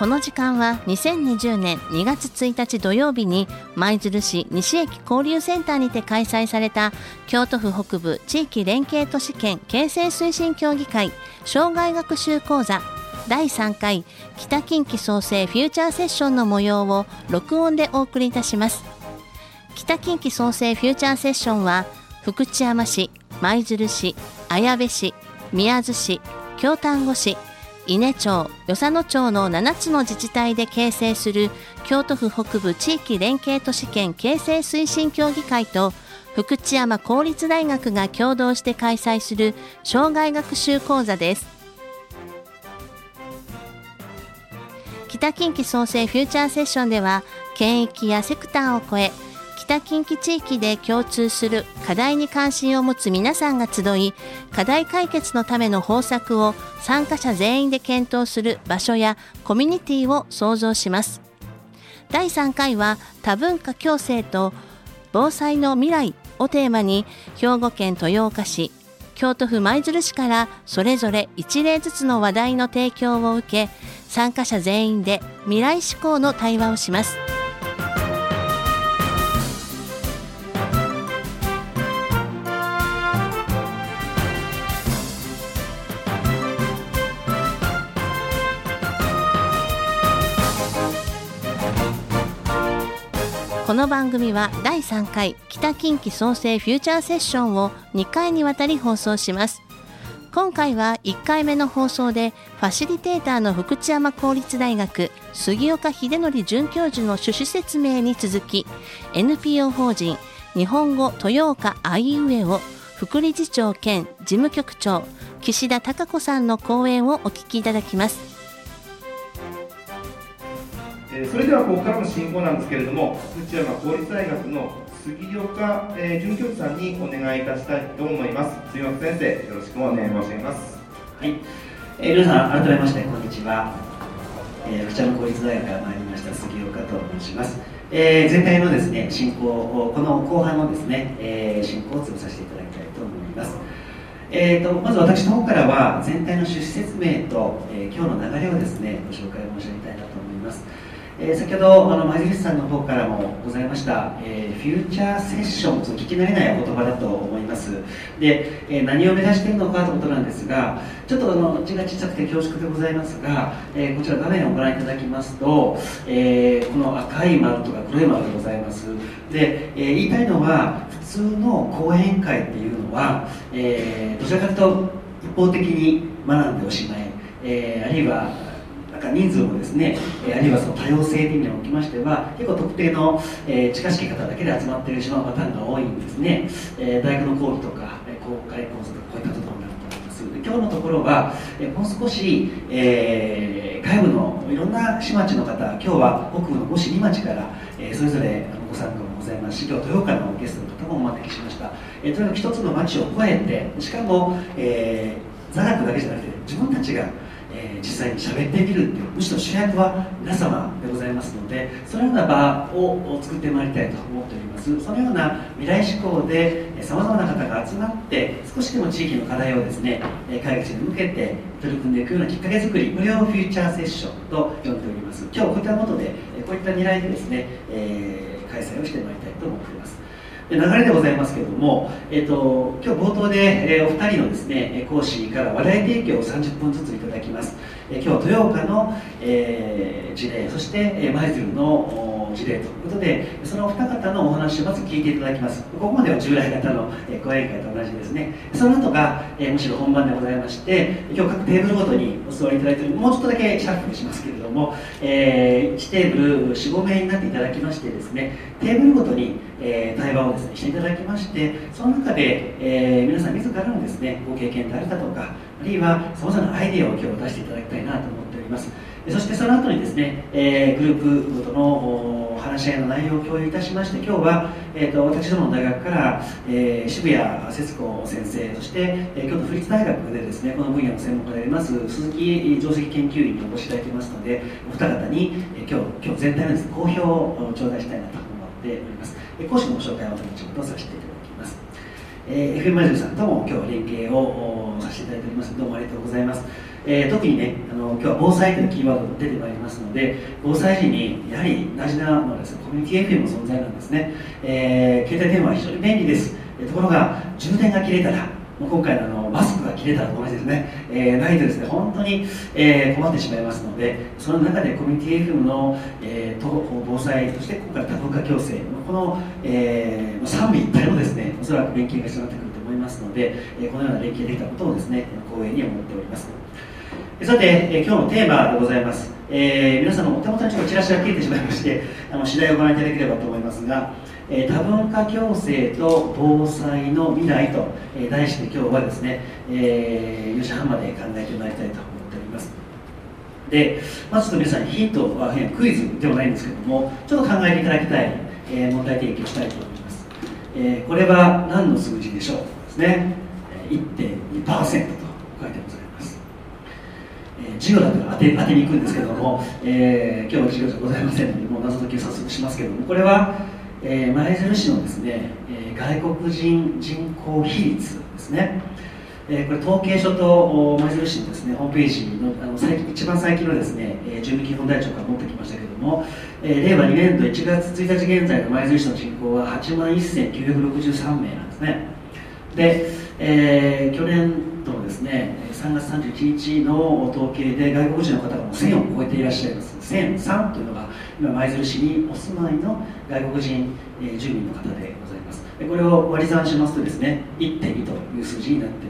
この時間は2020年2月1日土曜日に舞鶴市西駅交流センターにて開催された京都府北部地域連携都市圏形成推進協議会障害学習講座第3回北近畿創生フューチャーセッションの模様を録音でお送りいたします北近畿創生フューチャーセッションは福知山市舞鶴市綾部市宮津市京丹後市伊根町、与謝野町の7つの自治体で形成する京都府北部地域連携都市圏形成推進協議会と福知山公立大学が共同して開催する障害学習講座です。北近畿創生フューチャーセッションでは県域やセクターを超え北近畿地域で共通する課題に関心を持つ皆さんが集い課題解決のための方策を参加者全員で検討する場所やコミュニティを創造します第3回は多文化共生と防災の未来をテーマに兵庫県豊岡市京都府舞鶴市からそれぞれ一例ずつの話題の提供を受け参加者全員で未来志向の対話をします。の番組は第3回北近畿創生フューチャーセッションを2回にわたり放送します。今回は1回目の放送でファシリテーターの福知山公立大学杉岡秀則准教授の趣旨説明に続き NPO 法人日本語豊岡あいうえを副理事長兼事務局長岸田孝子さんの講演をお聞きいただきます。えそれではここからの進行なんですけれども福知山公立大学の杉岡、えー、准教授さんにお願いいたしたいと思います。杉岡先生よろしくお願い申し上げます。はい、えー、皆さん改めましてこんにちは、えー、福知山公立大学から参りました杉岡と申します。えー、全体のですね進行をこの後半のですね、えー、進行を潰させていただきたいと思います。えーと、とまず私の方からは全体の趣旨説明と、えー、今日の流れをですねご紹介を申し上げたいなと思います。えー、先ほどあの前口さんの方からもございました、えー、フューチャーセッションと聞き慣れないお言葉だと思います。で、えー、何を目指しているのかということなんですがちょっとあの字が小さくて恐縮でございますが、えこちら画面をご覧いただきますと、えこの赤い丸とか黒い丸でございます。で、え言いたいのは普通の講演会っていうのは、えどちらかというと一方的に学んでおしまい、えあるいはか人数もですね、えあるいはその多様性という意味におきましては結構特定の、え近しき方だけで集まってしまうパターンが多いんですね、え大学の講義とか公開講座とかこういったとことになると思います。今日のところは、えもう少し、えー、外部のいろんな市町の方今日は北部の五市二町から、えそれぞれご参加もございますし今日豊岡のゲストの方もお招きしました、えとにかく一つの町を超えてしかも、えー、座学だけじゃなくて自分たちがえー、実際に喋ってみるっていうむしろ主役は皆様でございますのでそのような場を作ってまいりたいと思っております。そのような未来志向でさまざまな方が集まって少しでも地域の課題をですね解決に向けて取り組んでいくようなきっかけづくりこれをフューチャーセッションと呼んでおります。今日こういったことでこういった狙いでですね、えー、開催をしてまいりたいと思っております。流れでございますけれども、えーと、今日冒頭で、えー、お二人のですね講師から話題提供を30分ずついただきます、えー、今日は豊岡の、えー、事例そして舞鶴の事例ということでそのお二方のお話をまず聞いていただきますここまでは従来型の講演会と同じですねその後が、え、むしろ本番でございまして今日各テーブルごとにお座りいただいているもうちょっとだけシャッフルしますけれども、えー、1テーブル45名になっていただきましてですねテーブルごとに、え、対話をですねしていただきましてその中で、えー、皆さん自らのですねご経験であるだとかあるいはさまざまなアイデアを今日出していただきたいなと思っておりますそしてその後にですね、えー、グループごとの話し合いの内容を共有いたしまして今日は、えーと、私どもの大学から、えー、渋谷節子先生そして、えー、京都府立大学でですねこの分野の専門家であります鈴木上席研究員にお越しいただいていますのでお二方に、えー、今日今日全体のです、ね、好評を頂戴したいなと思っております、えー、講師のご紹介を後ほどさせていただきます、えー、FM マジルさんとも今日連携をさせていただいております。どうもありがとうございます。えー、特にねあの今日は防災というキーワードが出てまいりますので防災時にやはり大事なのはですねコミュニティ FM の存在なんですね、えー、携帯電話は非常に便利です。ところが充電が切れたら今回のあのマスクが切れたら同じですね、えー、ないとですね本当に、えー、困ってしまいますのでその中でコミュニティ FM の、えー、防災そして今回多文化共生この、えー、三位一体のですねおそらく連携が必要になってくると思いますので、えー、このような連携できたことをですね光栄に思っております。さて、え、今日のテーマでございます、えー、皆さんのお手元にちょっとチラシが切れてしまいまして あの次第をご覧いただければと思いますがえ多文化共生と防災の未来と、え題して今日はですね、え4時半まで考えてまいたいと思っております。でまずちょっと皆さんヒントはクイズではないんですけどもちょっと考えていただきたい、え問題提起したいと思います、えこれは何の数字でしょう？ですね。1.2%と書いてございます授業だったら当て当てに行くんですけども、えー、今日は授業じゃございませんのでもう謎解きを早速しますけどもこれはえー、舞鶴市のですね、えー、外国人人口比率ですね、えー、これ統計書と舞鶴市のですねホームページのあの最一番最近のですね、えー、住民基本台帳から持ってきましたけれども、えー、令和2年度1月1日現在の舞鶴市の人口は8万1963名なんですね。で、えー、去年度のですね3月31日の統計で外国人の方がもう1000を超えていらっしゃいます。1003というのが今舞鶴市にお住まいの外国人、え住民の方でございます。これを割り算しますとですね1.2という数字になってまいります、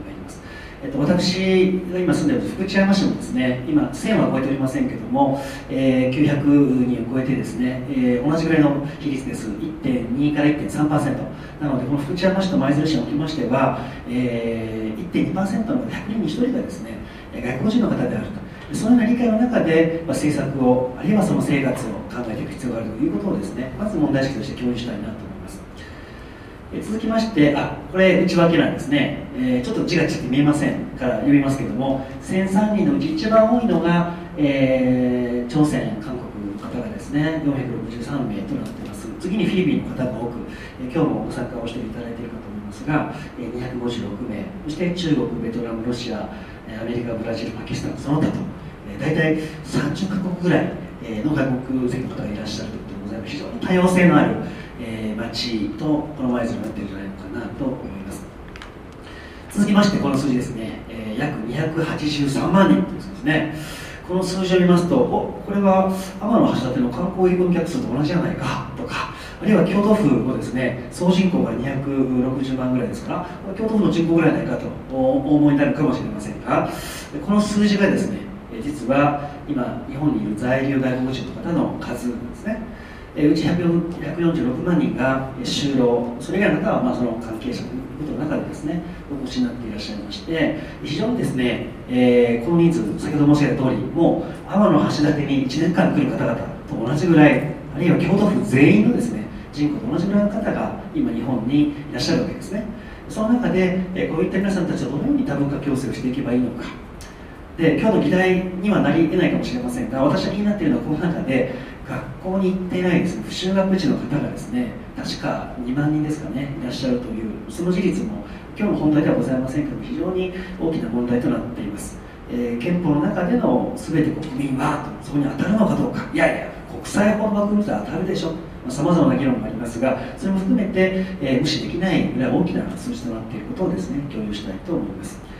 えっと、私が今住んでいる福知山市もですね今1000は超えておりませんけども、えー、900人を超えてですね、えー、同じぐらいの比率です。1.2から1.3%なのでこの福知山市と舞鶴市におきましては、えー、1.2%の100人に1人がですね外国人の方であると。そのような理解の中で、まあ、政策をあるいはその生活を考えていく必要があるということをですねまず問題意識として共有したいなと続きましてあこれ内訳なんですね、えー、ちょっと字がちょっと見えませんから読みますけれども1003人のうち一番多いのが、えー、朝鮮韓国の方がですね。463名となっています。次にフィリピンの方が多く、えー、今日もご参加をしていただいているかと思いますが、えー、256名。そして中国ベトナムロシアアメリカブラジルパキスタンその他とえ大体30カ国ぐらいの外国籍の方がいらっしゃるということでございます。非常に多様性のある、え町とこの前図になっているんじゃないのかなと思います。続きましてこの数字ですね、え約283万人という数ですね。この数字を見ますとおこれは天橋立の観光移民客数と同じじゃないかとかあるいは京都府もですね総人口が260万ぐらいですから京都府の人口ぐらいないかとお思いになるかもしれませんがこの数字がですね実は今日本にいる在留外国人の方の数ですね。うち146万人が就労それ以外の方はまあその関係者ということの中でですねお越しになっていらっしゃいまして非常にですね、えー、この人数先ほど申し上げた通りもう天橋立に1年間来る方々と同じぐらいあるいは京都府全員のですね人口と同じぐらいの方が今日本にいらっしゃるわけですね。その中で、えこういった皆さんたちはどのように多文化共生をしていけばいいのか。で今日の議題にはなり得ないかもしれませんが私が気になっているのはこの中で学校に行っていないですね。不就学児の方がですね確か2万人ですかねいらっしゃるというその事実も今日の本題ではございませんけど非常に大きな問題となっています、えー、憲法の中での全て国民はそこに当たるのかどうか。いやいや国際法の枠組みと当たるでしょさまざ、まな議論もありますがそれも含めて、えー、無視できないぐらい大きな数字となっていることをですね共有したいと思います。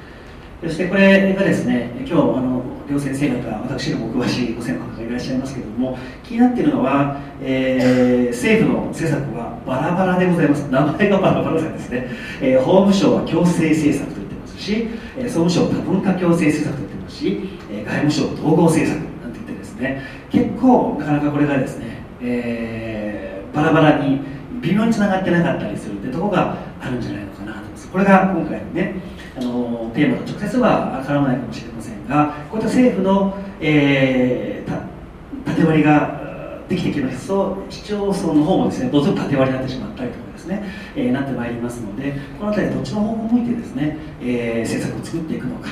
そしてこれがですね今日あの両先生方私よりも詳しいご専門家がいらっしゃいますけれども気になっているのは、えー、政府の政策はバラバラでございます。名前がバラバラなんですね、えー、法務省は共生政策と言ってますし、総務省多文化共生政策と言ってますし、外務省統合政策なんて言ってですね。結構なかなかこれがですね、えー、バラバラに微妙につながってなかったりするってところがあるんじゃないのかなと思います。これが今回のねあのテーマと直接は絡まないかもしれませんがこういった政府の、えー、縦割りができてきますと市町村の方もですねどうぞ縦割りになってしまったりとかですね、えー、なってまいりますのでこの辺りどっちの方向向いてですね、えー、政策を作っていくのか、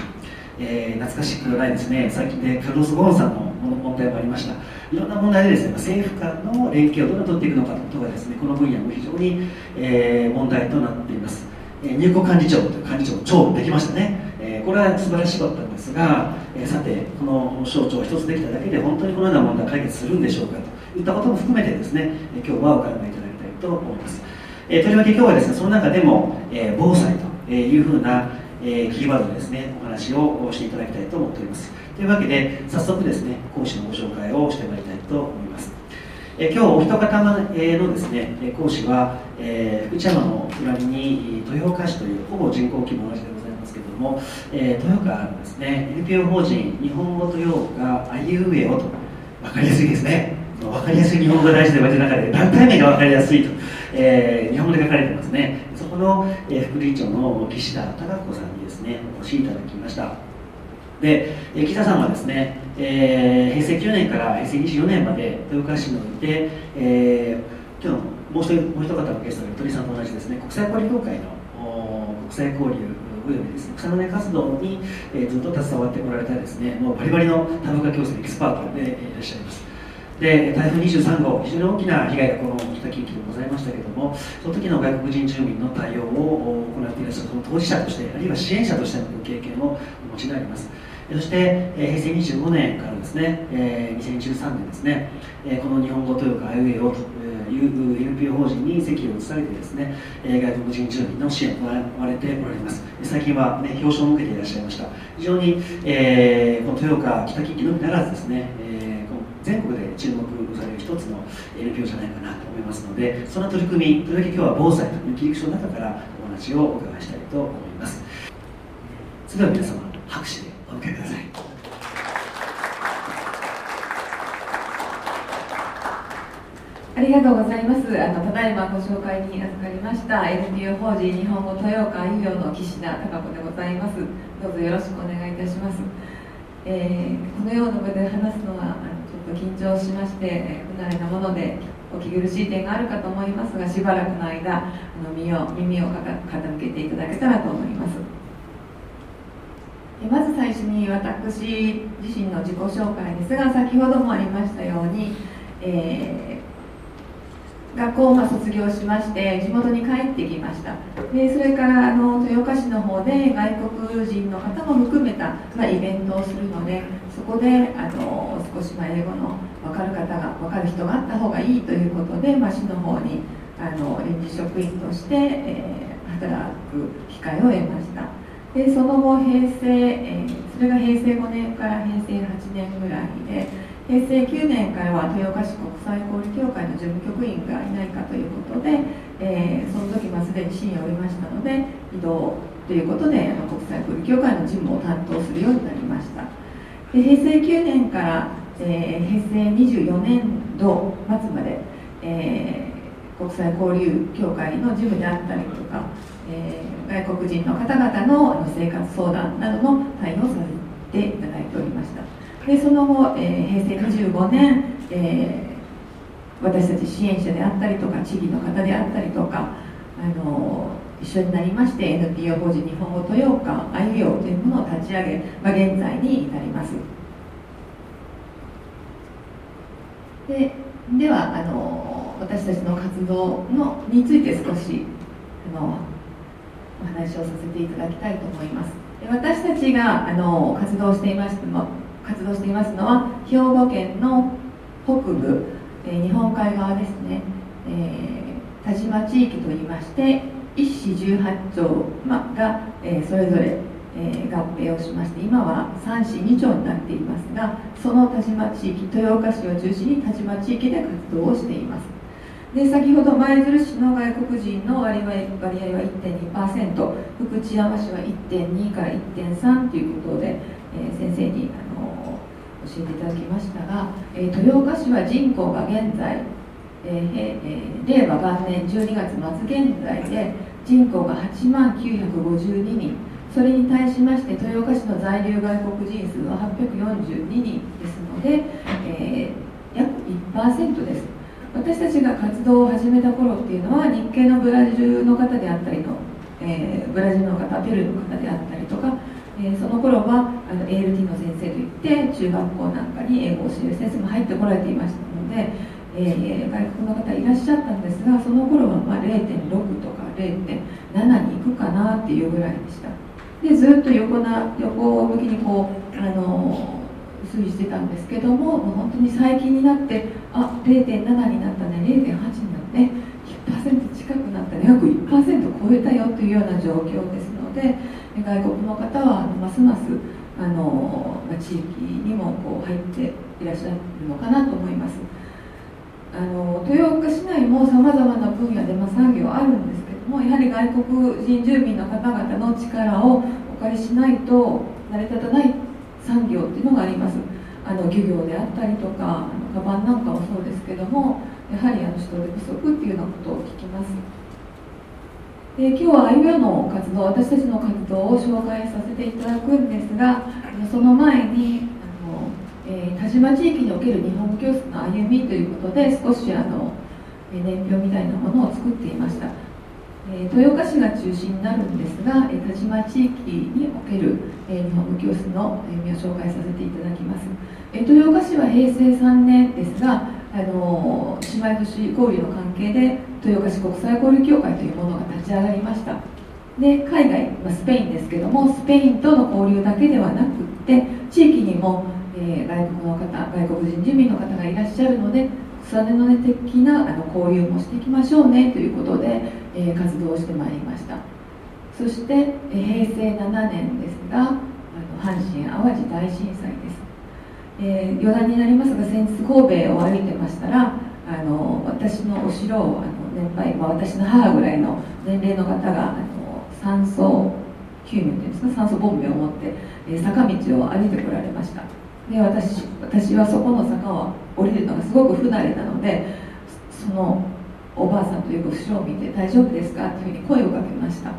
えー、懐かしくないですね。最近でカルロス・ゴーンさんの問題もありました。いろんな問題でですね政府間の連携をどう取っていくのかということがですねこの分野も非常に、えー、問題となっています、入国幹事長という幹事長長できましたね、えー、これは素晴らしかったんですが、えー、さてこの省庁一つできただけで本当にこのような問題解決するんでしょうかといったことも含めてですね今日はお考えいただきたいと思います、えー、とりわけ今日はですねその中でも、え防災というふうな、えキーワードでですねお話をしていただきたいと思っております。というわけで早速ですね講師のご紹介をしてまいりたいと思います。え今日お一方のですね講師は、え福知山の隣に豊岡市というほぼ人口規模同じでございますけれども、え豊岡のですね NPO 法人日本語と洋があいうえおと分かりやすいですね。分かりやすい日本語が大事で言われてる中で団体名が分かりやすいと、えー、日本語で書かれてますね。そこの、え副理事長の岸田孝子さんにですねお越しいただきました。で岸田さんはですね、えー、平成9年から平成24年まで豊川市において、えー、今日のもう一もう一方のゲストの鳥さんと同じですね国際交流協会の国際交流およびですね草の根活動に、えー、ずっと携わってこられたですねもうバリバリの株価競争エキスパートでいらっしゃいます。で台風23号非常に大きな被害がこの北近畿でございましたけれどもその時の外国人住民の対応を行っていらっしゃるその当事者としてあるいは支援者としての経験をお持ちであります。そして、平成25年からですね、2013年ですね、この日本語というかあいうえおという NPO 法人に席を移されてですね、外国人住民の支援を行われておられます。最近は、ね、表彰を受けていらっしゃいました。非常に、えー、この豊岡北近畿のみならずですね、えー、全国で注目される一つの NPO じゃないかなと思いますのでその取り組みそれだけ今日は防災という切り口の中からお話をお伺いしたいと思います。それでは皆様拍手お迎えくださいありがとうございます。あのただいまご紹介に預かりました NPO 法人日本語豊岡医療の岸田貴子でございます。どうぞよろしくお願いいたします。えー、このような場で話すのはあのちょっと緊張しまして、え不慣れなものでお聞き苦しい点があるかと思いますが、しばらくの間あの耳を耳を傾けていただけたらと思います。まず最初に私自身の自己紹介ですが先ほどもありましたように、えー、学校をま卒業しまして地元に帰ってきました。でそれからあの豊岡市の方で外国人の方も含めた、ま、イベントをするのでそこであの少しま英語の分かる方が分かる人があった方がいいということで、まあ、市の方にあの臨時職員として、えー、働く機会を得ました。でその後平成、えー、それが平成5年から平成8年ぐらいで平成9年からは豊岡市国際交流協会の事務局員がいないかということで、えー、その時すでに市におりましたので移動ということであの国際交流協会の事務を担当するようになりました。で平成9年から、えー、平成24年度末まで、えー、国際交流協会の事務であったりとかえー、外国人の方々の生活相談などの対応をさせていただいておりました。でその後、えー、平成25年、えー、私たち支援者であったりとか地域の方であったりとかあの一緒になりまして NPO 法人日本語豊岡あゆよというものを立ち上げ、まあ、現在に至ります。でではあの私たちの活動のについて少しあのお話をさせていただきたいと思います。私たちがあの活動していますの活動していますのは兵庫県の北部、えー、日本海側ですね、えー、田島地域といいまして一市18町、ま、が、えー、それぞれ、え、合併をしまして今は3市2町になっていますがその田島地域豊岡市を中心に田島地域で活動をしています。で先ほど舞鶴市の外国人の割合割合は1.2%福知山市は1.2から1.3ということで、えー、先生にあの教えていただきましたが、えー、豊岡市は人口が現在、えーえー、令和元年12月末現在で人口が8万952人。それに対しまして豊岡市の在留外国人数は842人ですので、えー、約1%です。私たちが活動を始めた頃っていうのは日系のブラジルの方であったりの、えー、ブラジルの方ペルーの方であったりとか、えー、その頃はあの ALT の先生といって中学校なんかに英語を教える先生も入ってこられていましたので、えー、外国の方いらっしゃったんですがその頃はまあ0.6とか0.7に行くかなっていうぐらいでした。でずっと横な横向きにこうあの推移してたんですけどももう本当に最近になってあ0.7になったね。0.8になって。ね1%近くなったね。約1%超えたよというような状況ですので外国の方はますますあの地域にもこう入っていらっしゃるのかなと思います。あの豊岡市内もさまざまな分野で、まあ、産業あるんですけどもやはり外国人住民の方々の力をお借りしないと成り立たない産業っていうのがあります。あの漁業であったりとかあのカバンなんかもそうですけどもやはりあの人手不足っていうようなことを聞きます。で今日はあいうえおの活動私たちの活動を紹介させていただくんですがその前にあの、えー、田島地域における日本教室の歩みということで少しあの年表みたいなものを作っていました。え豊岡市が中心になるんですが、え田島地域における、え日本語教室の歩みを紹介させていただきます、え豊岡市は平成3年ですがあの姉妹都市交流の関係で豊岡市国際交流協会というものが立ち上がりました。で海外、ま、スペインですけどもスペインとの交流だけではなくって地域にも、え、外国の方外国人住民の方がいらっしゃるので草根の根的なあの交流もしていきましょうねということで、えー、活動してまいりました。そして、えー、平成7年ですがあの阪神・淡路大震災です、えー、余談になりますが先日神戸を歩いてましたらあの私の後ろをあの年配、まあ、私の母ぐらいの年齢の方があの酸素救命というんですか酸素ボンベを持って、えー、坂道を歩いてこられました。で私私はそこの坂を降りるのがすごく不慣れなのでそのおばあさんというか後ろを見て「大丈夫ですか?」っていうふうに声をかけました。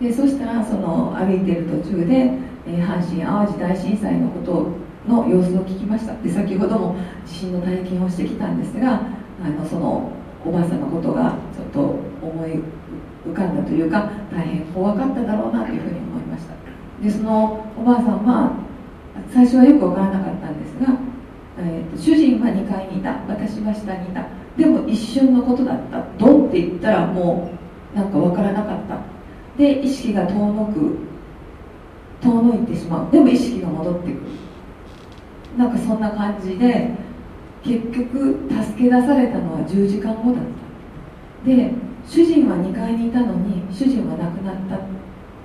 でそしたらその歩いてる途中で、えー、阪神・淡路大震災のことの様子を聞きました。で先ほども地震の体験をしてきたんですがあのそのおばあさんのことがちょっと思い浮かんだというか大変怖かっただろうなというふうに思いました。でそのおばあさんは最初はよく分からなかったんですがえーと、主人は2階にいた。私は下にいた。でも一瞬のことだった。ドンって言ったらもうなんか分からなかった。で意識が遠のく遠のいてしまう。でも意識が戻ってくる。なんかそんな感じで結局助け出されたのは10時間後だった。で主人は2階にいたのに主人は亡くなった。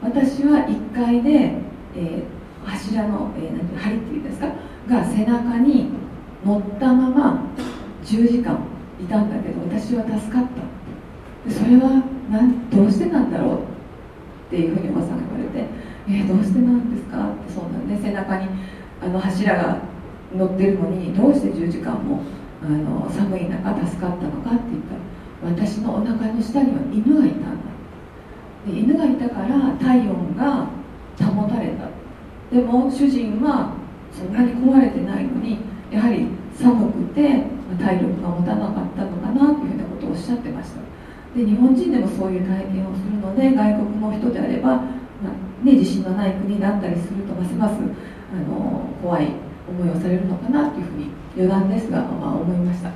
私は1階で、えー、柱の、えー、何梁っていうんですか？が背中に乗ったまま10時間いたんだけど私は助かった。それは何どうしてなんだろうっていうふうにおばさんが言われて「えー、どうしてなんですか?」ってそうなんで背中にあの柱が乗ってるのにどうして10時間もあの寒い中助かったのかって言ったら私のお腹の下には犬がいたんだ。で犬がいたから体温が保たれた。でも主人はそんなに壊れてないのにやはり寒くて体力が持たなかったのかなというふうなことをおっしゃってました。で日本人でもそういう体験をするので外国の人であれば、まあ、ね、地震のない国だったりするとますますあの怖い思いをされるのかなというふうに余談ですが、まあ、思いました。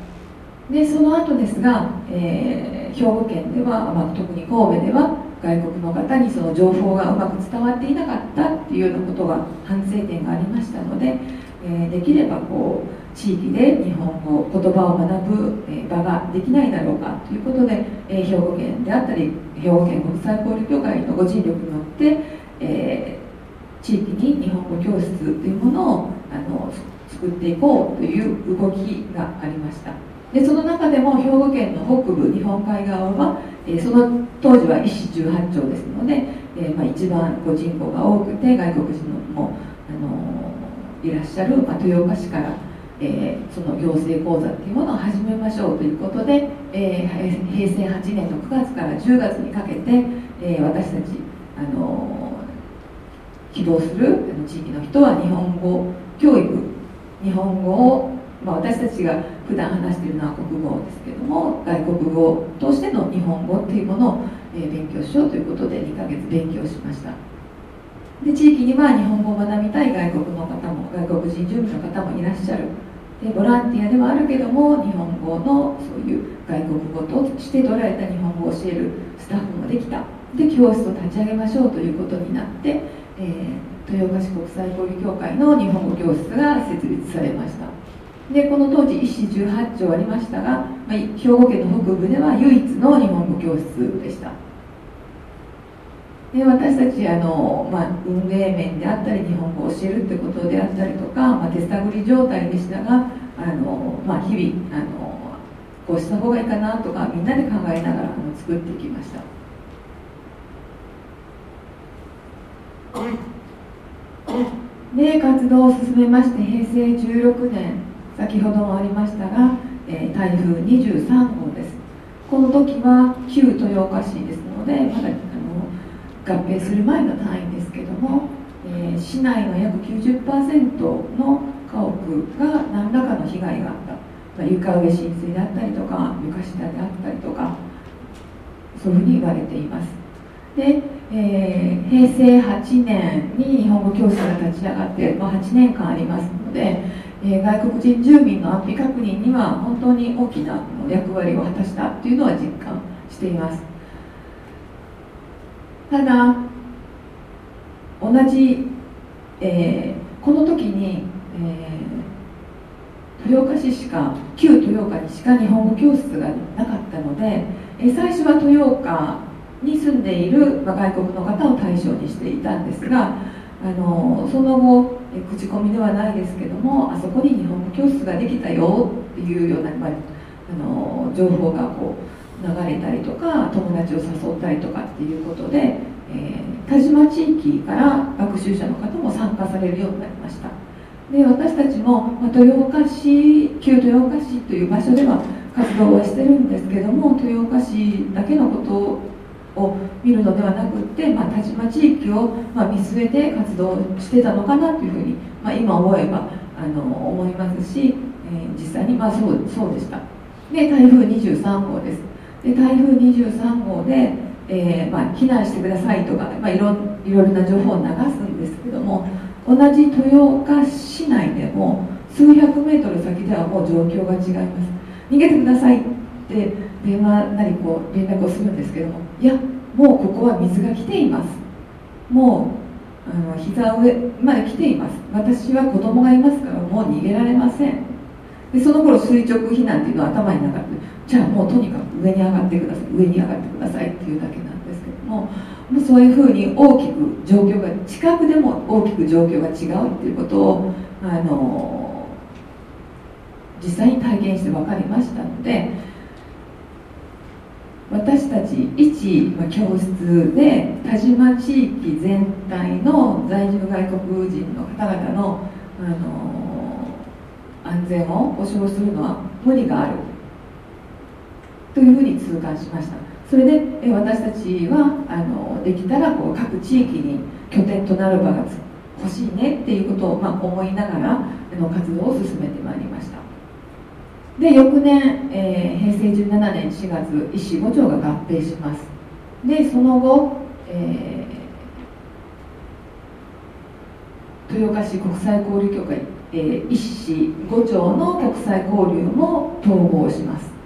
でその後ですが、えー、兵庫県では、まあ、特に神戸では外国の方にその情報がうまく伝わっていなかったっていうようなことが反省点がありましたので、えー、できればこう地域で日本語言葉を学ぶ、場ができないだろうかということで、兵庫県であったり兵庫県国際交流協会のご尽力によって、えー、地域に日本語教室というものをあの作っていこうという動きがありました。でその中でも兵庫県の北部日本海側はえその当時は医師18丁ですので、えまあ、一番こう人口が多くて外国人も、あのいらっしゃる、まあ、豊岡市から、えー、その行政講座っていうものを始めましょうということで、えー、平成8年の9月から10月にかけて、えー、私たち、あの起動する地域の人は日本語教育日本語をまあ、私たちが普段話しているのは国語ですけども外国語としての日本語っていうものを、えー、勉強しようということで2ヶ月勉強しました。で地域には日本語を学びたい外国の方も外国人住民の方もいらっしゃる。でボランティアではあるけども日本語のそういう外国語として捉えた日本語を教えるスタッフもできた。で教室を立ち上げましょうということになって、えー、豊岡市国際交流協会の日本語教室が設立されました。でこの当時一市18丁ありましたが、まあ、兵庫県の北部では唯一の日本語教室でした。で私たちあの、まあ、運営面であったり日本語を教えるってことであったりとか、まあ、手探り状態でしたがあの、まあ、日々あのこうした方がいいかなとかみんなで考えながらあの作っていきました。で活動を進めまして平成16年先ほどもありましたが、えー、台風23号ですこの時は旧豊岡市ですのでまだ合併する前の単位ですけども、えー、市内の約90%の家屋が何らかの被害があった、まあ、床上浸水であったりとか床下であったりとかそういうふうに言われています。で、えー、平成8年に日本語教室が立ち上がって、まあ、8年間ありますので、えー、外国人住民の安否確認には本当に大きな役割を果たしたというのは実感しています。ただ同じ、えー、この時に、えー、豊岡市しか旧豊岡にしか日本語教室がなかったので、えー、最初は豊岡に住んでいる、外国の方を対象にしていたんですがあのその後、え口コミではないですけどもあそこに日本語教室ができたよっていうような、まあ、あの情報がこう流れたりとか友達を誘ったりとかっていうことで、えー、田島地域から学習者の方も参加されるようになりました。で私たちも、まあ、豊岡市旧豊岡市という場所では活動はしてるんですけども豊岡市だけのことを見るのではなくって、まあ、田島地域を、まあ、見据えて活動してたのかなというふうに、まあ、今思えばあの思いますし、えー、実際にまあそうそうでした。で台風23号です。で台風23号で、えー、まあ、避難してくださいとか、まあ、いろいろな情報を流すんですけども同じ豊岡市内でも数百メートル先ではもう状況が違います。逃げてくださいって電話なりこう連絡をするんですけどもいやもうここは水が来ています。もうあの膝上まで来ています。私は子供がいますからもう逃げられません。でその頃垂直避難っていうのは頭になかった。じゃあもうとにかく上に上がってください上に上がってくださいっていうだけなんですけどももうそういうふうに大きく状況が近くでも大きく状況が違うっていうことをあの実際に体験して分かりましたので私たち一教室で田島地域全体の在住外国人の方々のあの安全を保障するのは無理がある。というふうに痛感しました。それで私たちはあのできたらこう各地域に拠点となる場が欲しいねっていうことを、まあ、思いながらの活動を進めてまいりました。で翌年、えー、平成17年4月医師5町が合併します。でその後、えー、豊岡市国際交流協会、えー、医師5町の国際交流も統合します。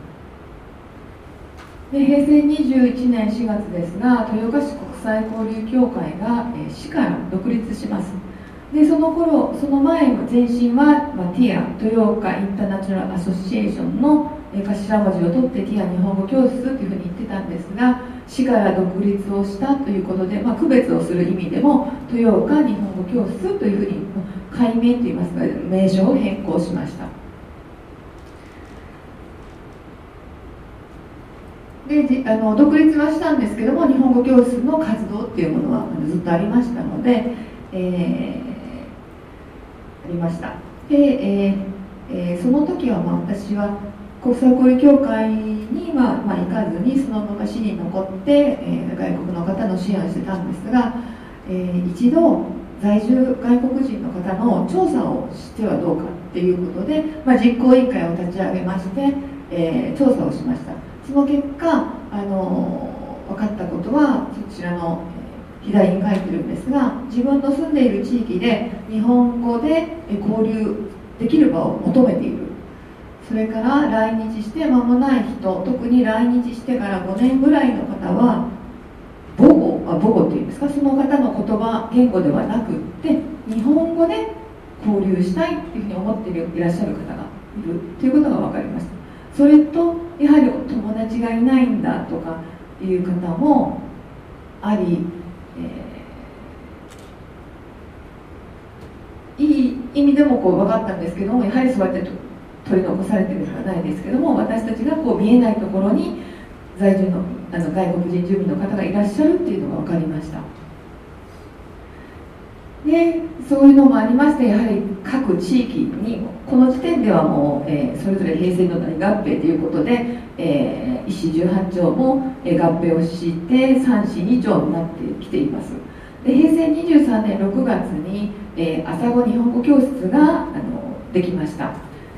平成21年4月ですが豊岡市国際交流協会が、え市から独立します。でその頃その前の前身は、まあ、ティア豊岡インターナショナルアソシエーションの、頭文字を取ってティア日本語教室というふうに言ってたんですが市から独立をしたということで、まあ、区別をする意味でも豊岡日本語教室というふうに改名といいますか名称を変更しました。であの独立はしたんですけども日本語教室の活動っていうものはずっとありましたので、えー、ありました。で、えーえー、その時はまあ私は国際交流協会には、まあ、行かずにそのまま市に残って、えー、外国の方の支援をしてたんですが、えー、一度在住外国人の方の調査をしてはどうかっていうことで、まあ、実行委員会を立ち上げまして、えー、調査をしました。その結果あの分かったことはそちらの左に書いてるんですが自分の住んでいる地域で日本語で交流できる場を求めている。それから来日して間もない人特に来日してから5年ぐらいの方は母語あ母語っていうんですかその方の言葉言語ではなくって日本語で交流したいっていうふうに思っていらっしゃる方がいるということが分かりましたそれとやはり友達がいないんだとかいう方もあり、えー、いい意味でもこう分かったんですけどもやはりそうやって取り残されてるではないですけども私たちがこう見えないところに在住のあの外国人住民の方がいらっしゃるっていうのが分かりました。でそういうのもありましてやはり各地域にこの時点ではもう、えー、それぞれ平成の大合併ということで、えー、石18町も、えー、合併をして3市2町になってきています。で平成23年6月に、えー、朝子日本語教室があのできました。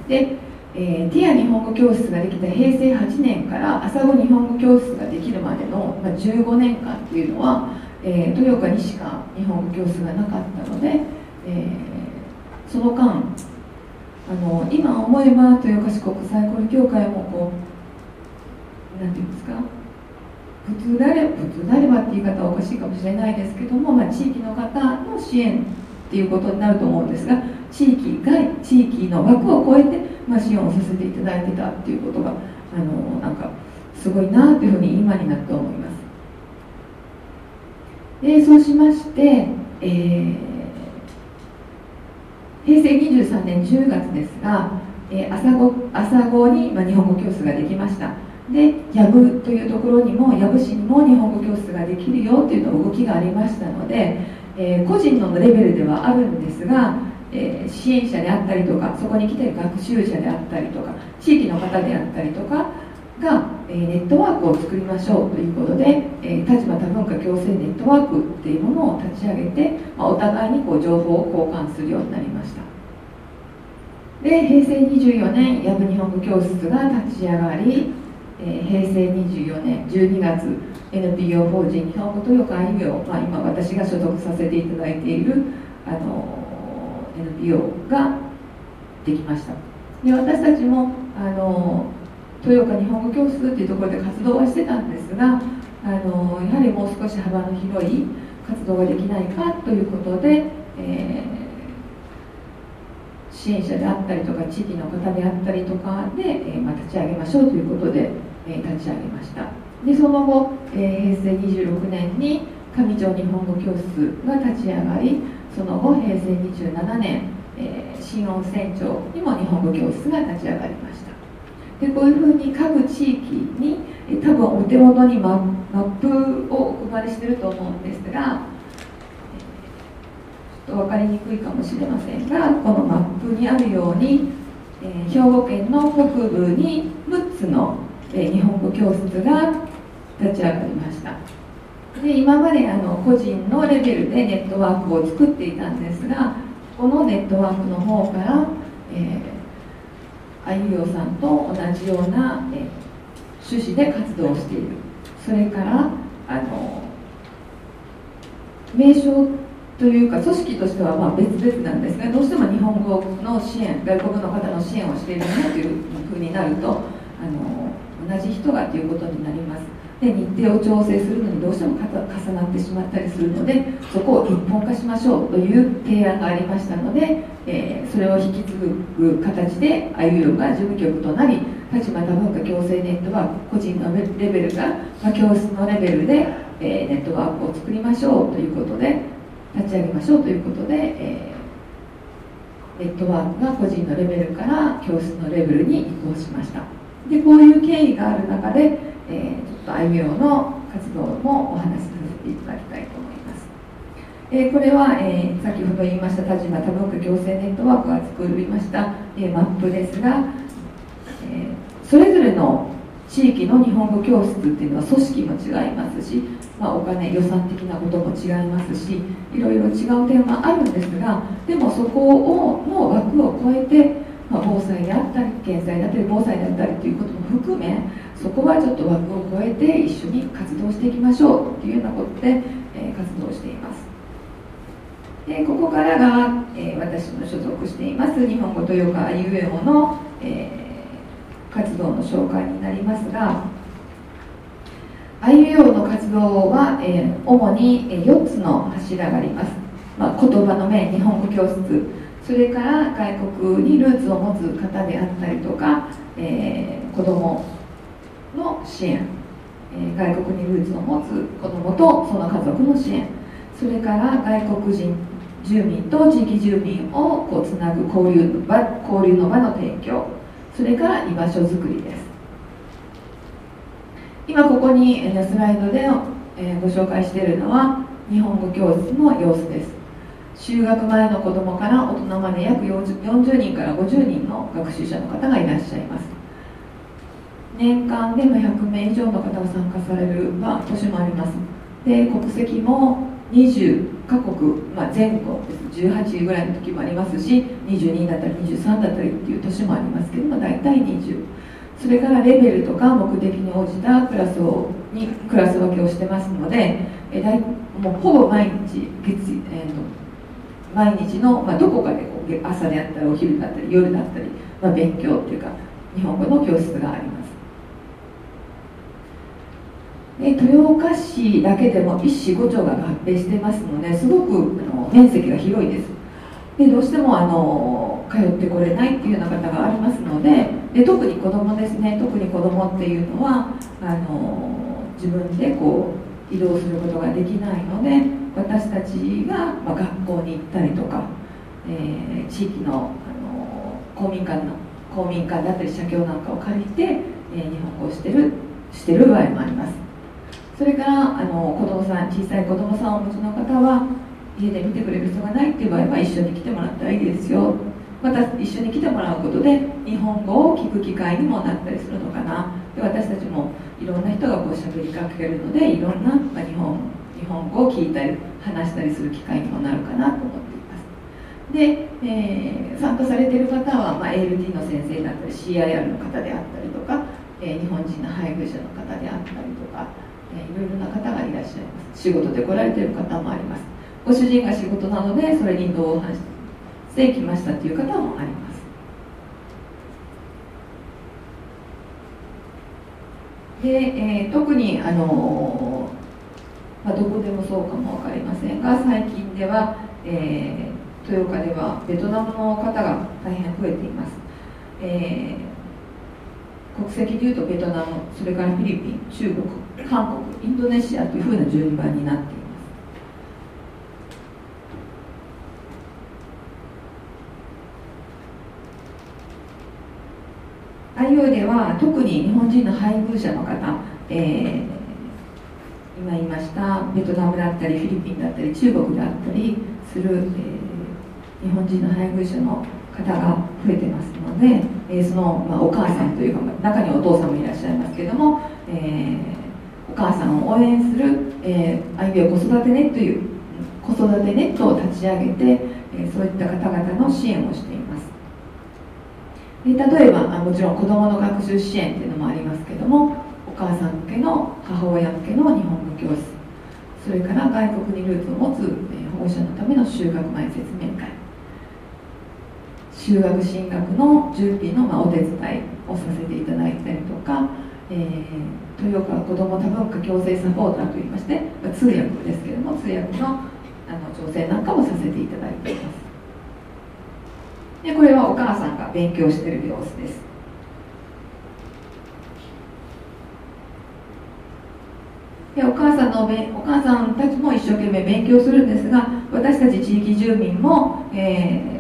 で、えー、ティア日本語教室ができた平成8年から朝子日本語教室ができるまでの、まあ、15年間っていうのは、えー、豊岡にしか日本語教室がなかったので、えー、その間あの今思えば豊岡市国際コル協会もこうなんていうんですか普通であれば普通であればっていう言い方はおかしいかもしれないですけども、まあ、地域の方の支援っていうことになると思うんですが地域外地域の枠を超えて、まあ、支援をさせていただいてたっていうことがあのなんかすごいなというふうに今になって思います。でそうしまして、えー、平成23年10月ですが、えー、朝ご朝ごに、まあ、日本語教室ができました。で藪というところにも藪市にも日本語教室ができるよというの動きがありましたので、えー、個人のレベルではあるんですが、えー、支援者であったりとかそこに来ている学習者であったりとか地域の方であったりとかが、えー、ネットワークを作りましょうということで、えー、立場多文化共生ネットワークっていうものを立ち上げて、まあ、お互いにこう情報を交換するようになりました。で平成24年ヤブ日本語教室が立ち上がり、えー、平成24年12月 NPO 法人日本語豊川医療、まあ、今私が所属させていただいているあの NPO ができました。で私たちもあの豊岡日本語教室っていうところで活動はしてたんですがあのやはりもう少し幅の広い活動ができないかということで、えー、支援者であったりとか地域の方であったりとかで、えーまあ、立ち上げましょうということで、えー、立ち上げました。でその後、えー、平成26年に上条日本語教室が立ち上がりその後平成27年、えー、新温泉町にも日本語教室が立ち上がりました。でこういうふうに各地域に多分お手元にマップをお配りしてると思うんですがちょっと分かりにくいかもしれませんがこのマップにあるように、え、兵庫県の北部に6つの、え、日本語教室が立ち上がりました。で今まであの個人のレベルでネットワークを作っていたんですがこのネットワークの方から、えーあゆよさんと同じような、え趣旨で活動している。それからあの名称というか組織としてはまあ別々なんですがどうしても日本語の支援外国の方の支援をしているねというふうになるとあの同じ人がということになります。で日程を調整するのにどうしても重なってしまったりするのでそこを一本化しましょうという提案がありましたので、えー、それを引き継ぐ形であゆよが事務局となり立場多文化共生ネットワーク個人のレベルが、まあ、教室のレベルで、えー、ネットワークを作りましょうということで立ち上げましょうということで、えー、ネットワークが個人のレベルから教室のレベルに移行しました。でこういう経緯がある中で、えーと歩みようの活動もお話しさせていただきたいと思います。えー、これは、えー、先ほど言いました田島多文化行政ネットワークが作りました、えー、マップですが、えそれぞれの地域の日本語教室っていうのは組織も違いますし、まあ、お金予算的なことも違いますしいろいろ違う点はあるんですがでもそこをの枠を超えて、まあ、防災であったり減災であったり防災であったりということも含めそこはちょっと枠を超えて一緒に活動していきましょうというようなことで、えー、活動しています。でここからが、えー、私の所属しています日本語豊川ゆえもの、えー、活動の紹介になりますが IUO の活動は、えー、主に4つの柱があります、まあ、言葉の面日本語教室。それから外国にルーツを持つ方であったりとか、えー、子どもの支援、えー、外国にルーツを持つ子どもとその家族の支援。それから外国人住民と地域住民をこうつなぐ交流の場交流の場の提供。それから居場所づくりです。今ここにスライドでご紹介しているのは日本語教室の様子です。就学前の子どもから大人まで約 40, 40人から50人の学習者の方がいらっしゃいます。年間で100名以上の方が参加される、まあ、年もあります。で国籍も20カ国、まあ、前後です。18位ぐらいの時もありますし22だったり23だったりっていう年もありますけども大体20それからレベルとか目的に応じたクラスをにクラス分けをしてますのでえだいもうほぼ毎日月、えーと、毎日の、まあ、どこかでこう朝であったりお昼だったり夜だったり、まあ、勉強っていうか日本語の教室があります。で豊岡市だけでも一市5町が合併してますのですごくあの面積が広いです。でどうしてもあの通ってこれないっていうような方がありますのでで特に子どもですね特に子どもっていうのはあの自分でこう移動することができないので私たちが、まあ、学校に行ったりとか、えー、地域のあの公民館の公民館だったり社協なんかを借りて、えー、日本語をしてるしてる場合もあります。それからあの子供さん小さい子供さんをお持ちの方は家で見てくれる人がないっていう場合は一緒に来てもらったらいいですよ。また一緒に来てもらうことで日本語を聞く機会にもなったりするのかな。で私たちもいろんな人がこう喋りかけるのでいろんな、まあ、日本日本語を聞いたり話したりする機会にもなるかなと思っています。で、えー、参加されている方は、まあ、ALT の先生だったり CIR の方であったりとか、えー、日本人の配偶者の方であったりとかいろいろな方がいらっしゃいます。仕事で来られてる方もあります。ご主人が仕事なのでそれに同伴してきましたという方もあります。で、えー、特にあのまあ、どこでもそうかも分かりませんが最近では、えー、豊岡ではベトナムの方が大変増えています、えー、国籍でいうとベトナムそれからフィリピン中国韓国インドネシアというふうな順番になっています。IO では特に日本人の配偶者の方、えー、今言いましたベトナムだったりフィリピンだったり中国だったりする、えー、日本人の配偶者の方が増えてますので、えー、その、まあ、お母さんというか中にお父さんもいらっしゃいますけれども、えーお母さんを応援する、えー、愛病子育てネットという子育てネットを立ち上げて、えー、そういった方々の支援をしています。で例えばあもちろん子どもの学習支援っていうのもありますけどもお母さん向けの母親向けの日本語教室それから外国にルーツを持つ、えー、保護者のための就学前説明会就学進学の準備の、まあ、お手伝いをさせていただいたりとかえー、豊岡子ども多文化共生サポーターといいまして、まあ、通訳ですけれども通訳のあの調整なんかもさせていただいています。でこれはお母さんが勉強している様子です。でお母さんのお母さんたちも一生懸命勉強するんですが私たち地域住民も、えー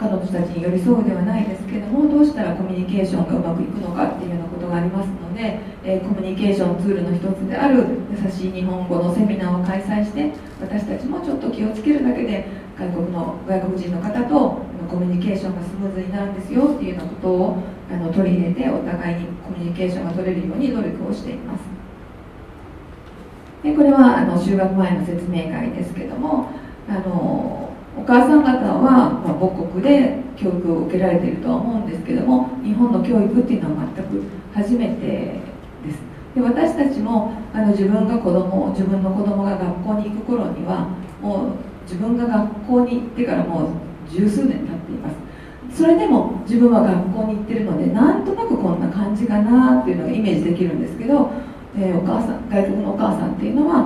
彼女たちに寄り添うではないですけどもどうしたらコミュニケーションがうまくいくのかっていうようなことがありますので、えー、コミュニケーションツールの一つである優しい日本語のセミナーを開催して私たちもちょっと気をつけるだけで外国の外国人の方とコミュニケーションがスムーズになるんですよっていうようなことをあの取り入れてお互いにコミュニケーションが取れるように努力をしています。でこれはあの就学前の説明会ですけどもあのお母さん方、母国で教育を受けられているとは思うんですけども日本の教育っていうのは全く初めてです。で私たちもあの自分が子供自分の子供が学校に行く頃にはもう自分が学校に行ってからもう十数年経っています。それでも自分は学校に行ってるのでなんとなくこんな感じかなっていうのがイメージできるんですけど、えー、お母さん外国のお母さんっていうのはあ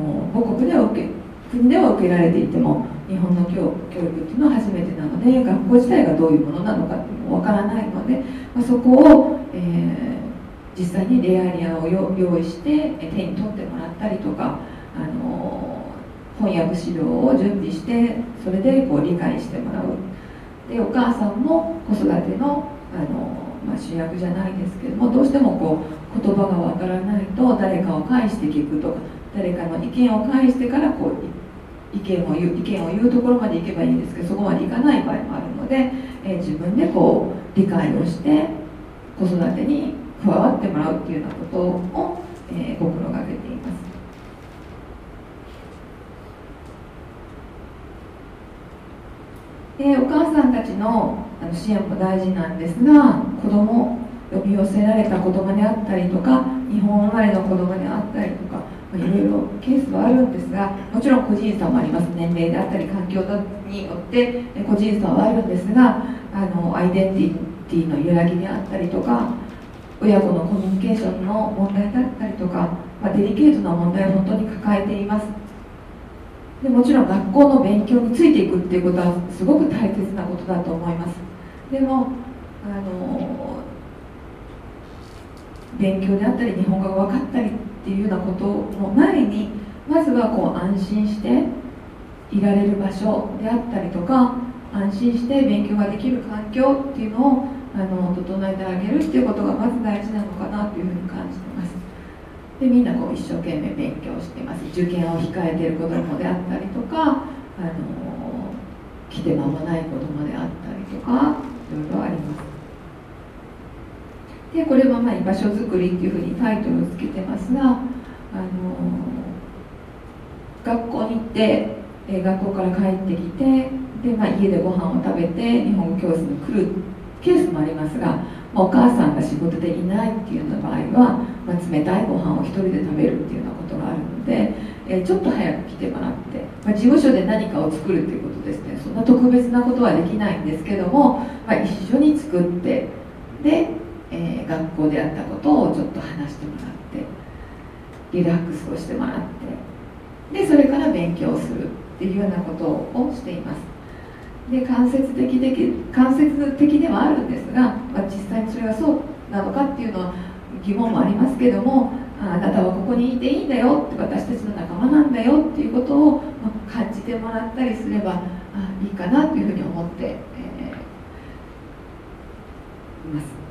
の母国では受け国では受けられていても日本の教教育っていうのは初めてなので学校自体がどういうものなのかっていうのもわからないので、まあ、そこを、えー、実際にレアリアを用意して手に取ってもらったりとか、あの翻訳資料を準備してそれでこう理解してもらう。でお母さんも子育てのあの、まあ、主役じゃないですけどもどうしてもこう言葉がわからないと誰かを介して聞くとか誰かの意見を返してからこう意見を言う意見を言うところまで行けばいいんですけどそこまでいかない場合もあるので、えー、自分でこう理解をして子育てに加わってもらうっていうようなことを、えー、心がけています。でお母さんたちのあの支援も大事なんですが子供呼び寄せられた子供であったりとか日本生まれの子供であったりとかいろいろケースはあるんですがもちろん個人差もあります。年齢であったり環境によって個人差はあるんですがあのアイデンティティの揺らぎであったりとか親子のコミュニケーションの問題だったりとか、まあ、デリケートな問題を本当に抱えています。でもちろん学校の勉強についていくっていうことはすごく大切なことだと思います。でもあの勉強であったり日本語が分かったりっていうようなことの前にまずはこう安心していられる場所であったりとか安心して勉強ができる環境っていうのをあの整えてあげるっていうことがまず大事なのかなというふうに感じてます。でみんなこう一生懸命勉強してます。受験を控えている子どもであったりとかあの来て間もない子どもであったりとかいろいろあります。でこれはまあ居場所づくりっていうふうにタイトルをつけてますがあの学校に行って、え学校から帰ってきてで、まあ、家でご飯を食べて日本語教室に来るケースもありますが、まあ、お母さんが仕事でいないっていうような場合は、まあ、冷たいご飯を一人で食べるっていうようなことがあるので、え、ちょっと早く来てもらって、まあ、事務所で何かを作るっていうことですね。そんな特別なことはできないんですけども、まあ、一緒に作ってでえー、学校であったことをちょっと話してもらってリラックスをしてもらってでそれから勉強するっていうようなことをしていますで間接的で間接的ではあるんですが、まあ、実際にそれがそうなのかっていうのは疑問もありますけどもあなたはここにいていいんだよって私たちの仲間なんだよっていうことを、まあ、感じてもらったりすればあいいかなというふうに思って、えー、います。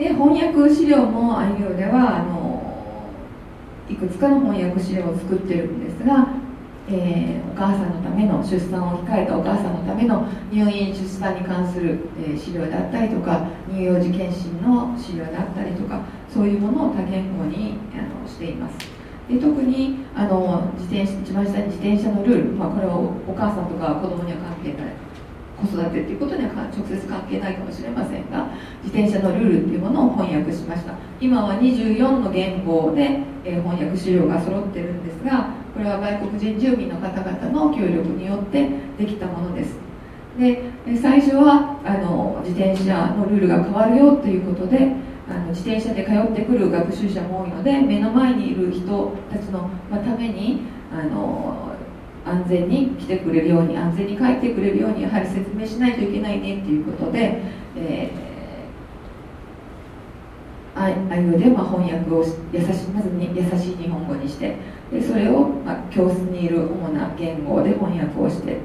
で翻訳資料もあいうではあのいくつかの翻訳資料を作ってるんですが、えー、お母さんのための出産を控えたお母さんのための入院出産に関する、え、資料であったりとか乳幼児検診の資料であったりとかそういうものを多言語にあのしています。で特にあの自転一番下に自転車のルール、まあ、これはお母さんとか子供には関係ない。子育てっていうことには直接関係ないかもしれませんが自転車のルールっていうものを翻訳しました。今は24の言語で、えー、翻訳資料が揃ってるんですがこれは外国人住民の方々の協力によってできたものです。で最初はあの自転車のルールが変わるよということであの自転車で通ってくる学習者も多いので目の前にいる人たちの、まためにあの安全に来てくれるように安全に帰ってくれるようにやはり説明しないといけないねっていうことで、えー、ああいうでまあ翻訳を優しまずに優しい日本語にしてでそれを、まあ、教室にいる主な言語で翻訳をして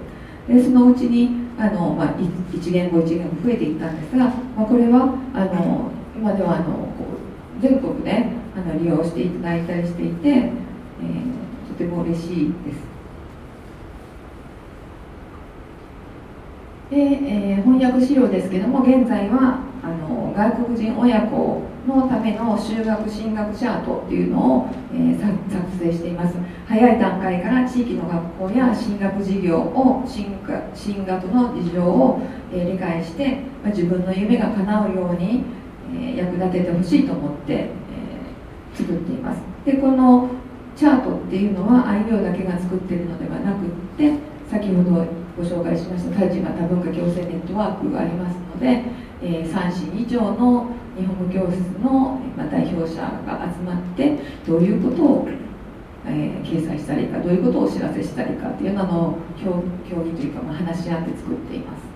でそのうちにあの、まあ、1言語1言語増えていったんですが、まあ、これはあの今ではあの全国であの利用していただいたりしていて、えー、とても嬉しいです。で、えー、翻訳資料ですけども現在はあの外国人親子のための修学進学チャートっていうのを、えー、作成しています。早い段階から地域の学校や進学事業を進進学の事情を、えー、理解して、まあ、自分の夢が叶うように、え、役立ててほしいと思って、え、作っています。でこのチャートっていうのは愛病だけが作ってるのではなくって先ほどご紹介しました田島多文化共生ネットワークがありますので、えー、3市以上の日本語教室の、代表者が集まってどういうことを、えー、掲載したりかどういうことをお知らせしたりかっていうのを協議というか、まあ、話し合って作っています。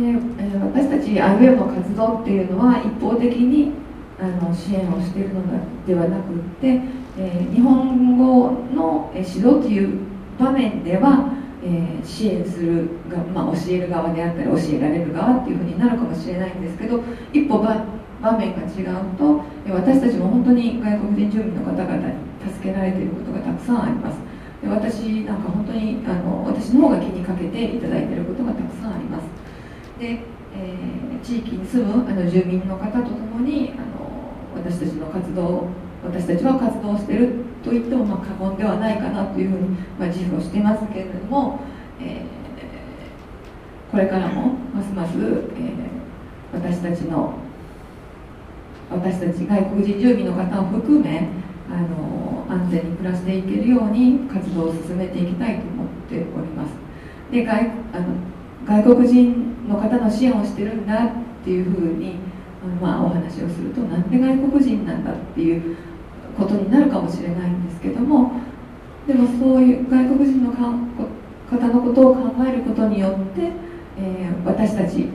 で、えー、私たち IWEB の活動っていうのは一方的にあの支援をしているのではなくって、えー、日本語の指導という場面では、えー、支援するが、まあ、教える側であったり教えられる側っていうふうになるかもしれないんですけど一歩場場面が違うと私たちも本当に外国人住民の方々に助けられていることがたくさんあります。で私なんか本当にあの私の方が気にかけていただいていることがたくさんあります。で、えー、地域に住むあの住民の方と共にあの私たちの活動私たちは活動してると言ってもまあ過言ではないかなというふうに、まあ、自負をしていますけれども、えー、これからもますます、えー、私たちの私たち外国人住民の方を含めあの安全に暮らしていけるように活動を進めていきたいと思っております。で外あの外国人の方の支援をしてるんだっていうふうにまあ、お話をするとなんで外国人なんだっていうことになるかもしれないんですけどもでもそういう外国人の方のことを考えることによって、えー、私たち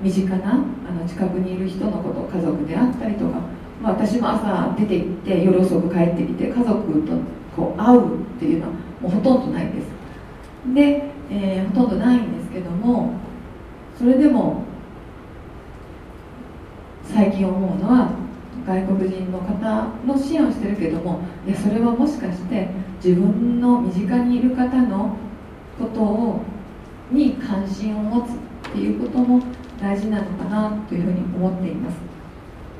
身近なあの近くにいる人のこと家族であったりとか、まあ、私も朝出て行って夜遅く帰ってきて家族とこう会うっていうのはもうほとんどないです。で、えー、ほとんどないんですけどもそれでも最近思うのは外国人の方の支援をしてるけどもいやそれはもしかして自分の身近にいる方のことをに関心を持つっていうことも大事なのかなというふうに思っています。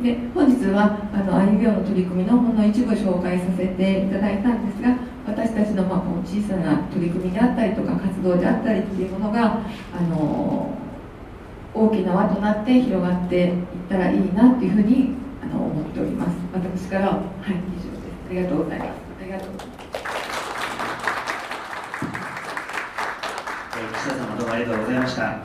で本日はあの i 病の取り組みのほんの一部紹介させていただいたんですが私たちのまあこの小さな取り組みであったりとか活動であったりっていうものがあの大きな輪となって広がっていったらいいなというふうにの思っております。私からはい以上です。ありがとうございます。ありがとう。ございます岸田様どうもありがとうございました、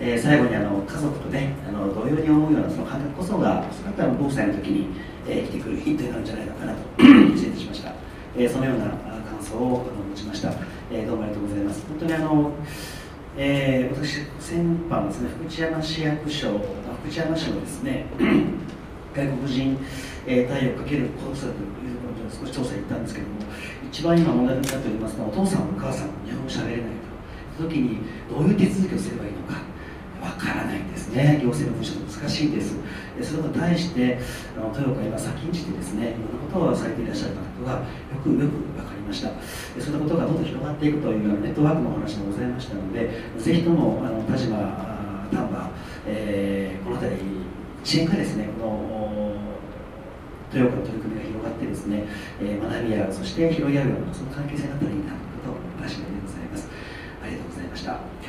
えー、最後にあの家族とねあの同様に思うようなその感覚こそが少なくとも5歳の時に、えー、生きてくるヒントになるんじゃないのかなと 失礼しました、えー、そのような感想を持ちました、えー、どうもありがとうございます。本当にあのえー、私、先般ですね、福知山市役所、福知山市のですね、外国人、えー、対応をかけるコンサルというころで少し調査に行ったんですけども、一番今問題になっておりますのは、お父さん、お母さん、日本語しゃべれないと。その、時にどういう手続きをすればいいのか、わからないんですね、行政の部署難しいです。それに対してあの豊岡今先んじてですねいろんなことをされていらっしゃる方がよくよく分かりました。そういったことがどんどん広がっていくというネットワークのお話もございましたのでぜひともあの田島丹波、えー、この辺り支援がですねこの豊岡の取り組みが広がってですね、えー、学び合うそして広げ合うようなその関係性だったらいいなということを確かでございます。ありがとうございました。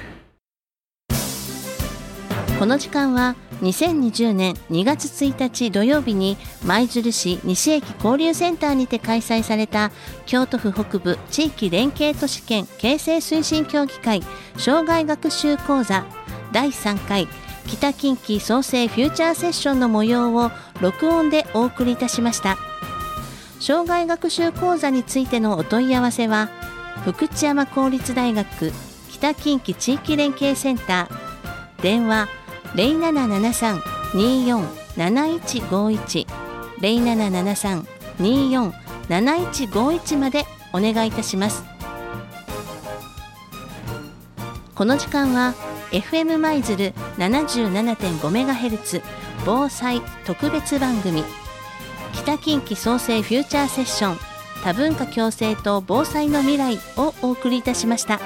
この時間は2020年2月1日土曜日に舞鶴市西駅交流センターにて開催された京都府北部地域連携都市圏形成推進協議会障害学習講座第3回北近畿創生フューチャーセッションの模様を録音でお送りいたしました。障害学習講座についてのお問い合わせは福知山公立大学北近畿地域連携センター。電話0773-24-7151 0773-24-7151までお願いいたします。この時間は FM 舞鶴 77.5MHz 防災特別番組北近畿創生フューチャーセッション多文化共生と防災の未来をお送りいたしました。